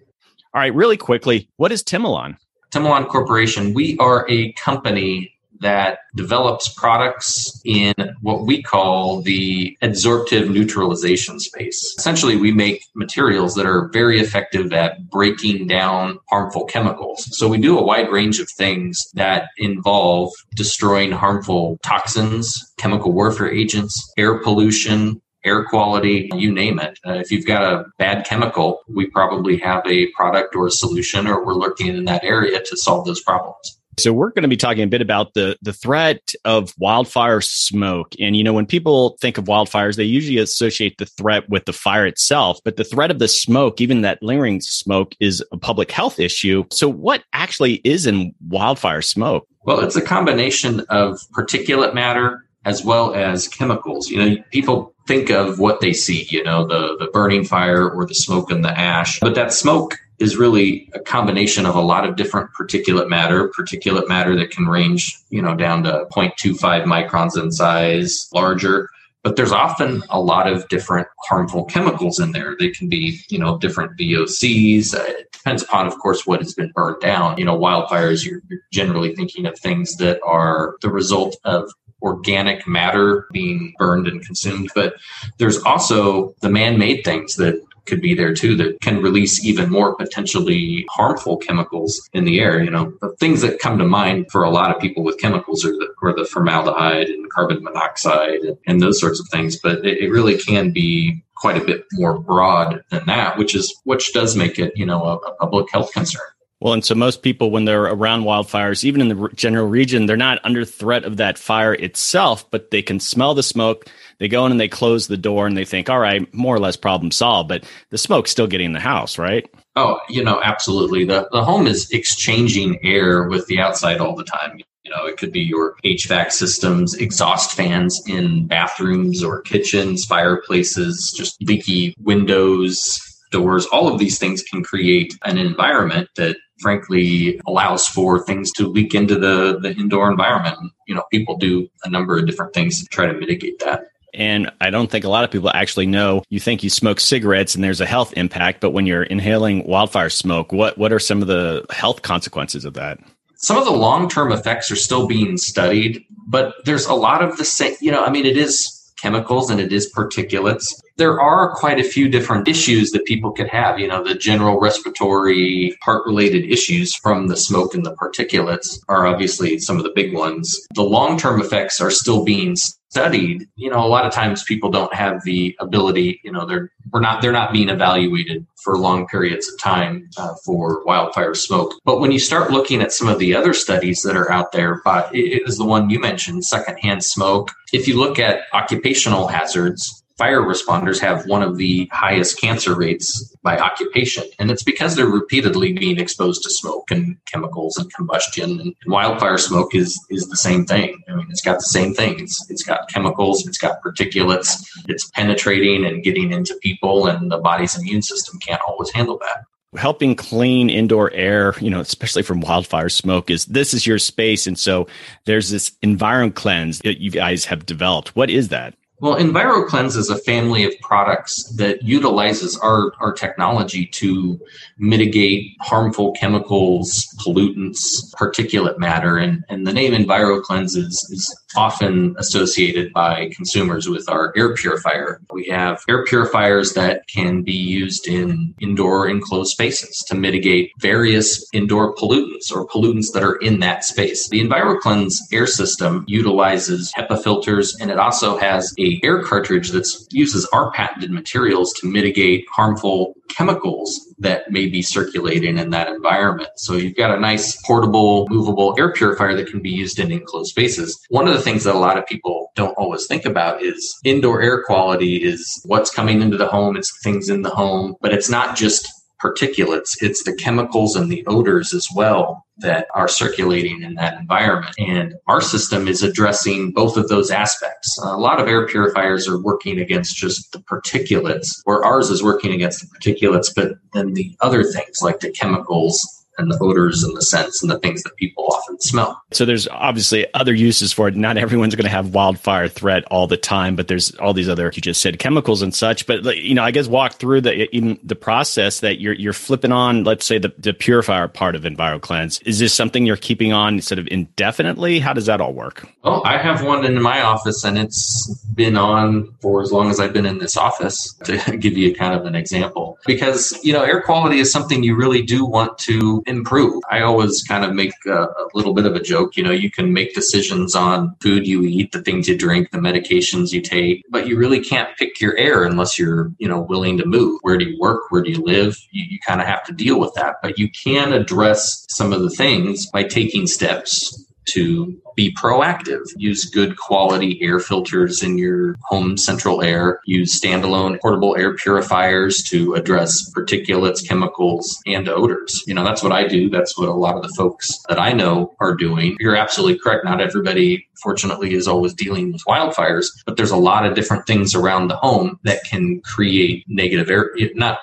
All right, really quickly, what is Timilon? Timilon Corporation, we are a company that develops products in what we call the adsorptive neutralization space. Essentially, we make materials that are very effective at breaking down harmful chemicals. So we do a wide range of things that involve destroying harmful toxins, chemical warfare agents, air pollution, air quality, you name it. Uh, if you've got a bad chemical, we probably have a product or a solution, or we're looking in that area to solve those problems. So we're going to be talking a bit about the the threat of wildfire smoke. And you know, when people think of wildfires, they usually associate the threat with the fire itself, but the threat of the smoke, even that lingering smoke is a public health issue. So what actually is in wildfire smoke? Well, it's a combination of particulate matter as well as chemicals. You know, people think of what they see, you know, the, the burning fire or the smoke and the ash. But that smoke is really a combination of a lot of different particulate matter, particulate matter that can range, you know, down to 0.25 microns in size, larger. But there's often a lot of different harmful chemicals in there. They can be, you know, different VOCs. Uh, it depends upon, of course, what has been burned down. You know, wildfires, you're, you're generally thinking of things that are the result of organic matter being burned and consumed, but there's also the man made things that could be there too that can release even more potentially harmful chemicals in the air. You know, the things that come to mind for a lot of people with chemicals are the, are the formaldehyde and carbon monoxide and, and those sorts of things, but it, it, really can be quite a bit more broad than that, which is which does make it, you know, a, a public health concern. Well, and so most people, when they're around wildfires, even in the general region, they're not under threat of that fire itself, but they can smell the smoke. They go in and they close the door and they think, all right, more or less problem solved, but the smoke's still getting in the house, right? Oh, you know, absolutely. The, the home is exchanging air with the outside all the time. You know, it could be your HVAC systems, exhaust fans in bathrooms or kitchens, fireplaces, just leaky windows, doors, all of these things can create an environment that frankly allows for things to leak into the, the indoor environment. You know, people do a number of different things to try to mitigate that. And I don't think a lot of people actually know you think you smoke cigarettes and there's a health impact, but when you're inhaling wildfire smoke, what, what are some of the health consequences of that? Some of the long term effects are still being studied, but there's a lot of the same, you know, I mean, it is chemicals and it is particulates. There are quite a few different issues that people could have, you know, the general respiratory heart related issues from the smoke and the particulates are obviously some of the big ones. The long term effects are still being studied. You know, a lot of times people don't have the ability, you know, they're we're not they're not being evaluated for long periods of time uh, for wildfire smoke. But when you start looking at some of the other studies that are out there, but it is the one you mentioned, secondhand smoke. If you look at occupational hazards, fire responders have one of the highest cancer rates by occupation. And it's because they're repeatedly being exposed to smoke and chemicals and combustion. And wildfire smoke is, is the same thing. I mean, it's got the same thing. It's, it's got chemicals, it's got particulates, it's penetrating and getting into people, and the body's immune system can't always handle that helping clean indoor air, you know, especially from wildfire smoke is this is your space. And so there's this environment cleanse that you guys have developed. What is that? Well, EnviroKlenz is a family of products that utilizes our, our technology to mitigate harmful chemicals, pollutants, particulate matter. And, and the name EnviroKlenz is, is often associated by consumers with our air purifier. We have air purifiers that can be used in indoor enclosed spaces to mitigate various indoor pollutants or pollutants that are in that space. The EnviroKlenz air system utilizes HEPA filters and it also has a air cartridge that uses our patented materials to mitigate harmful chemicals that may be circulating in that environment. So you've got a nice portable, movable air purifier that can be used in enclosed spaces. One of the things that a lot of people don't always think about is indoor air quality is what's coming into the home, it's things in the home, but it's not just particulates, it's the chemicals and the odors as well that are circulating in that environment. And our system is addressing both of those aspects. A lot of air purifiers are working against just the particulates, where ours is working against the particulates, but then the other things like the chemicals and the odors and the scents and the things that people often smell. So there's obviously other uses for it. Not everyone's going to have wildfire threat all the time, but there's all these other you just said chemicals and such. But you know, I guess walk through the the process that you're you're flipping on. Let's say the, the purifier part of EnviroKlenz. Is this something you're keeping on sort of indefinitely? How does that all work? Oh, I have one in my office, and it's been on for as long as I've been in this office. To give you kind of an example, because you know, air quality is something you really do want to improve. I always kind of make a, a, little bit of a joke. You know, you can make decisions on food you eat, the things you drink, the medications you take, but you really can't pick your air unless you're, you know, willing to move. Where do you work? Where do you live? You, you kind of have to deal with that, but you can address some of the things by taking steps to be proactive. Use good quality air filters in your home central air. Use standalone portable air purifiers to address particulates, chemicals, and odors. You know, that's what I do. That's what a lot of the folks that I know are doing. You're absolutely correct. Not everybody, fortunately, is always dealing with wildfires, but there's a lot of different things around the home that can create negative air, not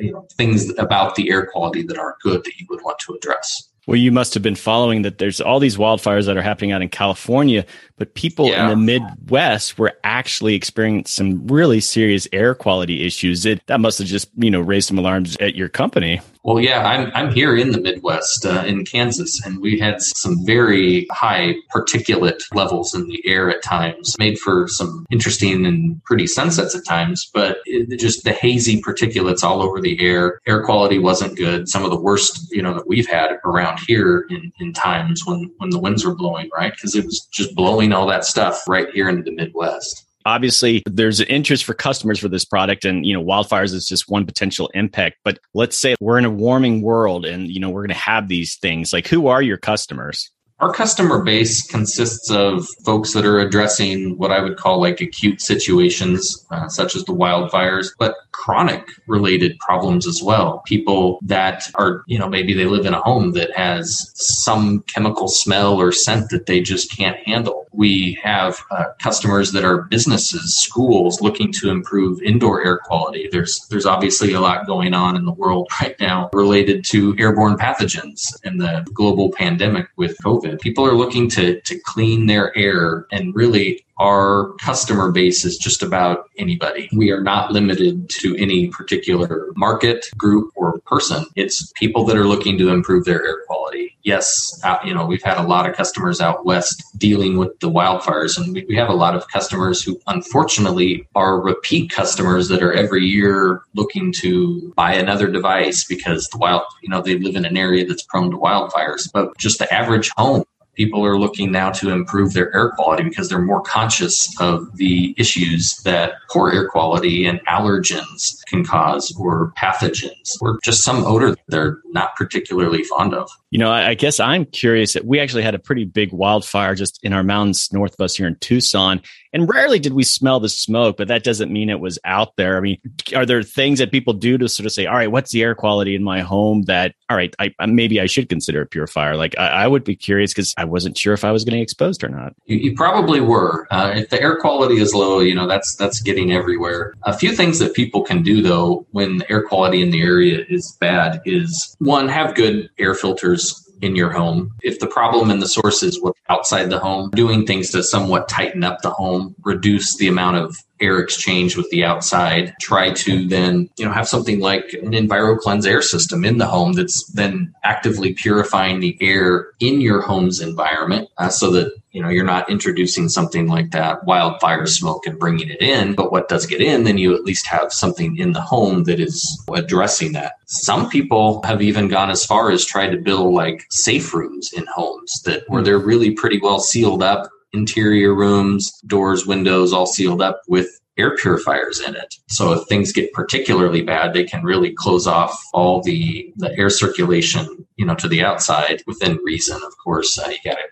you know, things about the air quality that aren't good that you would want to address. Well, you must have been following that there's all these wildfires that are happening out in California, but people yeah. in the Midwest were actually experiencing some really serious air quality issues. It, that must have just, you know, raised some alarms at your company. Well, yeah, I'm, I'm here in the Midwest uh, in Kansas, and we had some very high particulate levels in the air at times, made for some interesting and pretty sunsets at times, but it, just the hazy particulates all over the air. Air quality wasn't good. Some of the worst, you know, that we've had around here in, in times when, when the winds were blowing, right? Because it was just blowing all that stuff right here in the Midwest. Obviously there's an interest for customers for this product and you know wildfires is just one potential impact but let's say we're in a warming world and you know we're going to have these things. Like who are your customers our customer base consists of folks that are addressing what I would call like acute situations, uh, such as the wildfires, but chronic related problems as well. People that are, you know, maybe they live in a home that has some chemical smell or scent that they just can't handle. We have uh, customers that are businesses, schools looking to improve indoor air quality. There's there's obviously a lot going on in the world right now related to airborne pathogens and the global pandemic with COVID. People are looking to, to clean their air and really our customer base is just about anybody. We are not limited to any particular market, group, or person. It's people that are looking to improve their air quality. Yes, out, you know, we've had a lot of customers out west dealing with the wildfires, and we, we have a lot of customers who unfortunately are repeat customers that are every year looking to buy another device because the wild, you know, they live in an area that's prone to wildfires. But just the average home people are looking now to improve their air quality because they're more conscious of the issues that poor air quality and allergens can cause or pathogens or just some odor they're not particularly fond of. You know, I guess I'm curious that we actually had a pretty big wildfire just in our mountains north of us here in Tucson And rarely did we smell the smoke, but that doesn't mean it was out there. I mean, are there things that people do to sort of say, all right, what's the air quality in my home that, all right, I, maybe I should consider a purifier? Like, I, I would be curious because I wasn't sure if I was getting exposed or not. You, you probably were. Uh, if the air quality is low, you know, that's, that's getting everywhere. A few things that people can do though, when the air quality in the area is bad is one, have good air filters in your home. If the problem in the source is outside the home, doing things to somewhat tighten up the home, reduce the amount of air exchange with the outside. Try to then, you know, have something like an EnviroKlenz air system in the home that's then actively purifying the air in your home's environment uh, so that, you know, you're not introducing something like that wildfire smoke and bringing it in. But what does get in, then you at least have something in the home that is addressing that. Some people have even gone as far as tried to build like safe rooms in homes that where they're really pretty well sealed up interior rooms, doors, windows all sealed up with air purifiers in it. So if things get particularly bad, they can really close off all the, the air circulation, you know, to the outside within reason. Of course, uh, you gotta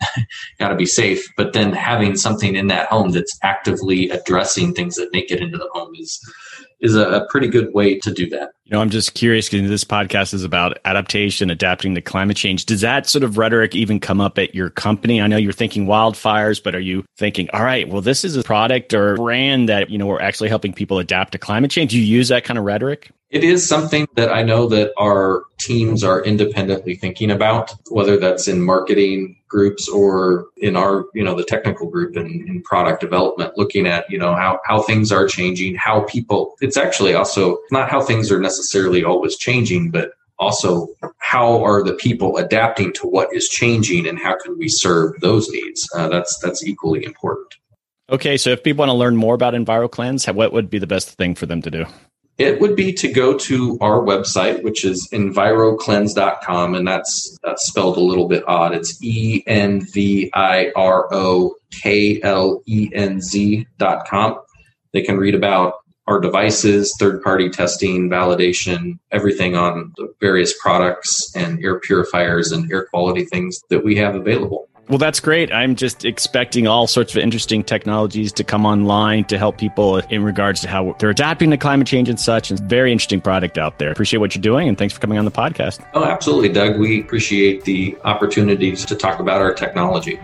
got to be safe. But then having something in that home that's actively addressing things that make it into the home is is a, a pretty good way to do that. You know, I'm just curious because this podcast is about adaptation, adapting to climate change. Does that sort of rhetoric even come up at your company? I know you're thinking wildfires, but are you thinking, all right, well, this is a product or brand that, you know, we're actually helping people adapt to climate change? Do you use that kind of rhetoric? It is something that I know that our teams are independently thinking about, whether that's in marketing groups or in our, you know, the technical group in, in product development, looking at, you know, how, how things are changing, how people, it's actually also not how things are necessarily always changing, but also how are the people adapting to what is changing and how can we serve those needs? Uh, that's, that's equally important. Okay. So if people want to learn more about EnviroKlenz, what would be the best thing for them to do? It would be to go to our website, which is enviroklenz.com, and that's, that's spelled a little bit odd. It's E N V I R O K L E N Z.com. They can read about our devices, third party testing, validation, everything on the various products and air purifiers and air quality things that we have available. Well, that's great. I'm just expecting all sorts of interesting technologies to come online to help people in regards to how they're adapting to climate change and such. It's a very interesting product out there. Appreciate what you're doing and thanks for coming on the podcast. Oh, absolutely, Doug. We appreciate the opportunities to talk about our technology.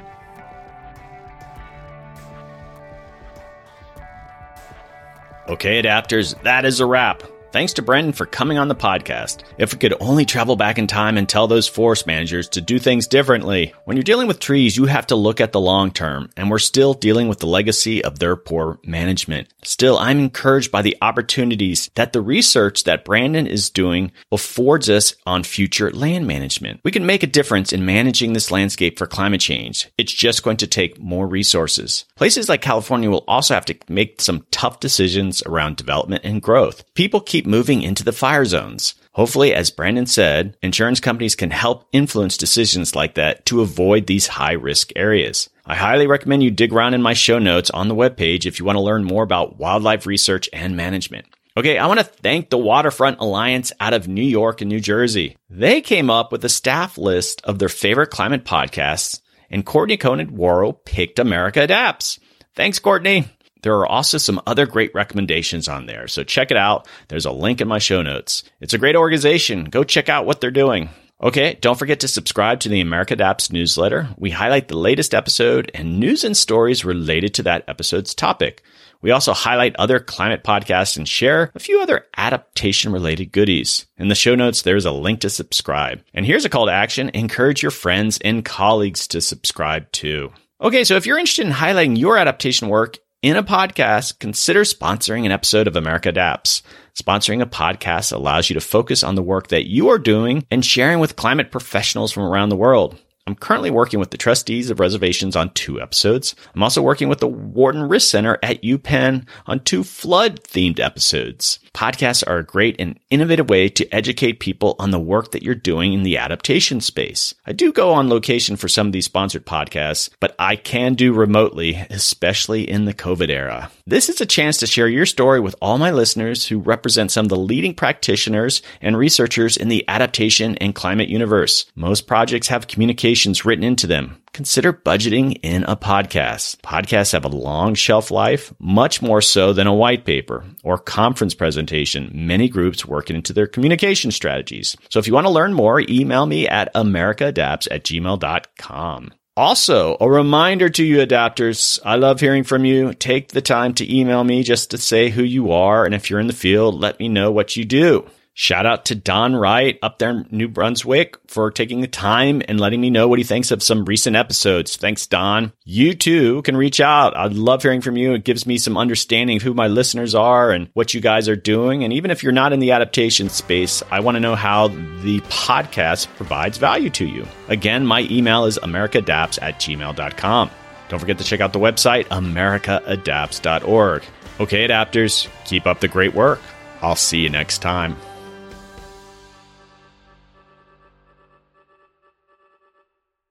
Okay, adapters, that is a wrap. Thanks to Brendan for coming on the podcast. If we could only travel back in time and tell those forest managers to do things differently. When you're dealing with trees, you have to look at the long term, and we're still dealing with the legacy of their poor management. Still, I'm encouraged by the opportunities that the research that Brandon is doing affords us on future land management. We can make a difference in managing this landscape for climate change. It's just going to take more resources. Places like California will also have to make some tough decisions around development and growth. People keep keep moving into the fire zones. Hopefully, as Brandon said, insurance companies can help influence decisions like that to avoid these high risk areas. I highly recommend you dig around in my show notes on the webpage if you want to learn more about wildlife research and management. Okay, I want to thank the Waterfront Alliance out of New York and New Jersey. They came up with a staff list of their favorite climate podcasts, and Courtney Conant Worrell picked America Adapts. Thanks, Courtney. There are also some other great recommendations on there, so check it out. There's a link in my show notes. It's a great organization. Go check out what they're doing. Okay, don't forget to subscribe to the America Adapts newsletter. We highlight the latest episode and news and stories related to that episode's topic. We also highlight other climate podcasts and share a few other adaptation related goodies. In the show notes, there's a link to subscribe. And here's a call to action encourage your friends and colleagues to subscribe too. Okay, so if you're interested in highlighting your adaptation work in a podcast, consider sponsoring an episode of America Adapts. Sponsoring a podcast allows you to focus on the work that you are doing and sharing with climate professionals from around the world. I'm currently working with the trustees of reservations on two episodes. I'm also working with the Wharton Risk Center at UPenn on two flood themed episodes. Podcasts are a great and innovative way to educate people on the work that you're doing in the adaptation space. I do go on location for some of these sponsored podcasts, but I can do remotely, especially in the COVID era. This is a chance to share your story with all my listeners who represent some of the leading practitioners and researchers in the adaptation and climate universe. Most projects have communications written into them consider budgeting in a podcast. Podcasts have a long shelf life, much more so than a white paper or conference presentation. Many groups work it into their communication strategies. So if you want to learn more, email me at americaadapts at gmail.com. Also, a reminder to you adapters. I love hearing from you. Take the time to email me just to say who you are. And if you're in the field, let me know what you do. Shout out to Don Wright up there in New Brunswick for taking the time and letting me know what he thinks of some recent episodes. Thanks, Don. You too can reach out. I love hearing from you. It gives me some understanding of who my listeners are and what you guys are doing. And even if you're not in the adaptation space, I want to know how the podcast provides value to you. Again, my email is americaadapts at gmail.com. Don't forget to check out the website, americaadapts.org. Okay, adapters, keep up the great work. I'll see you next time.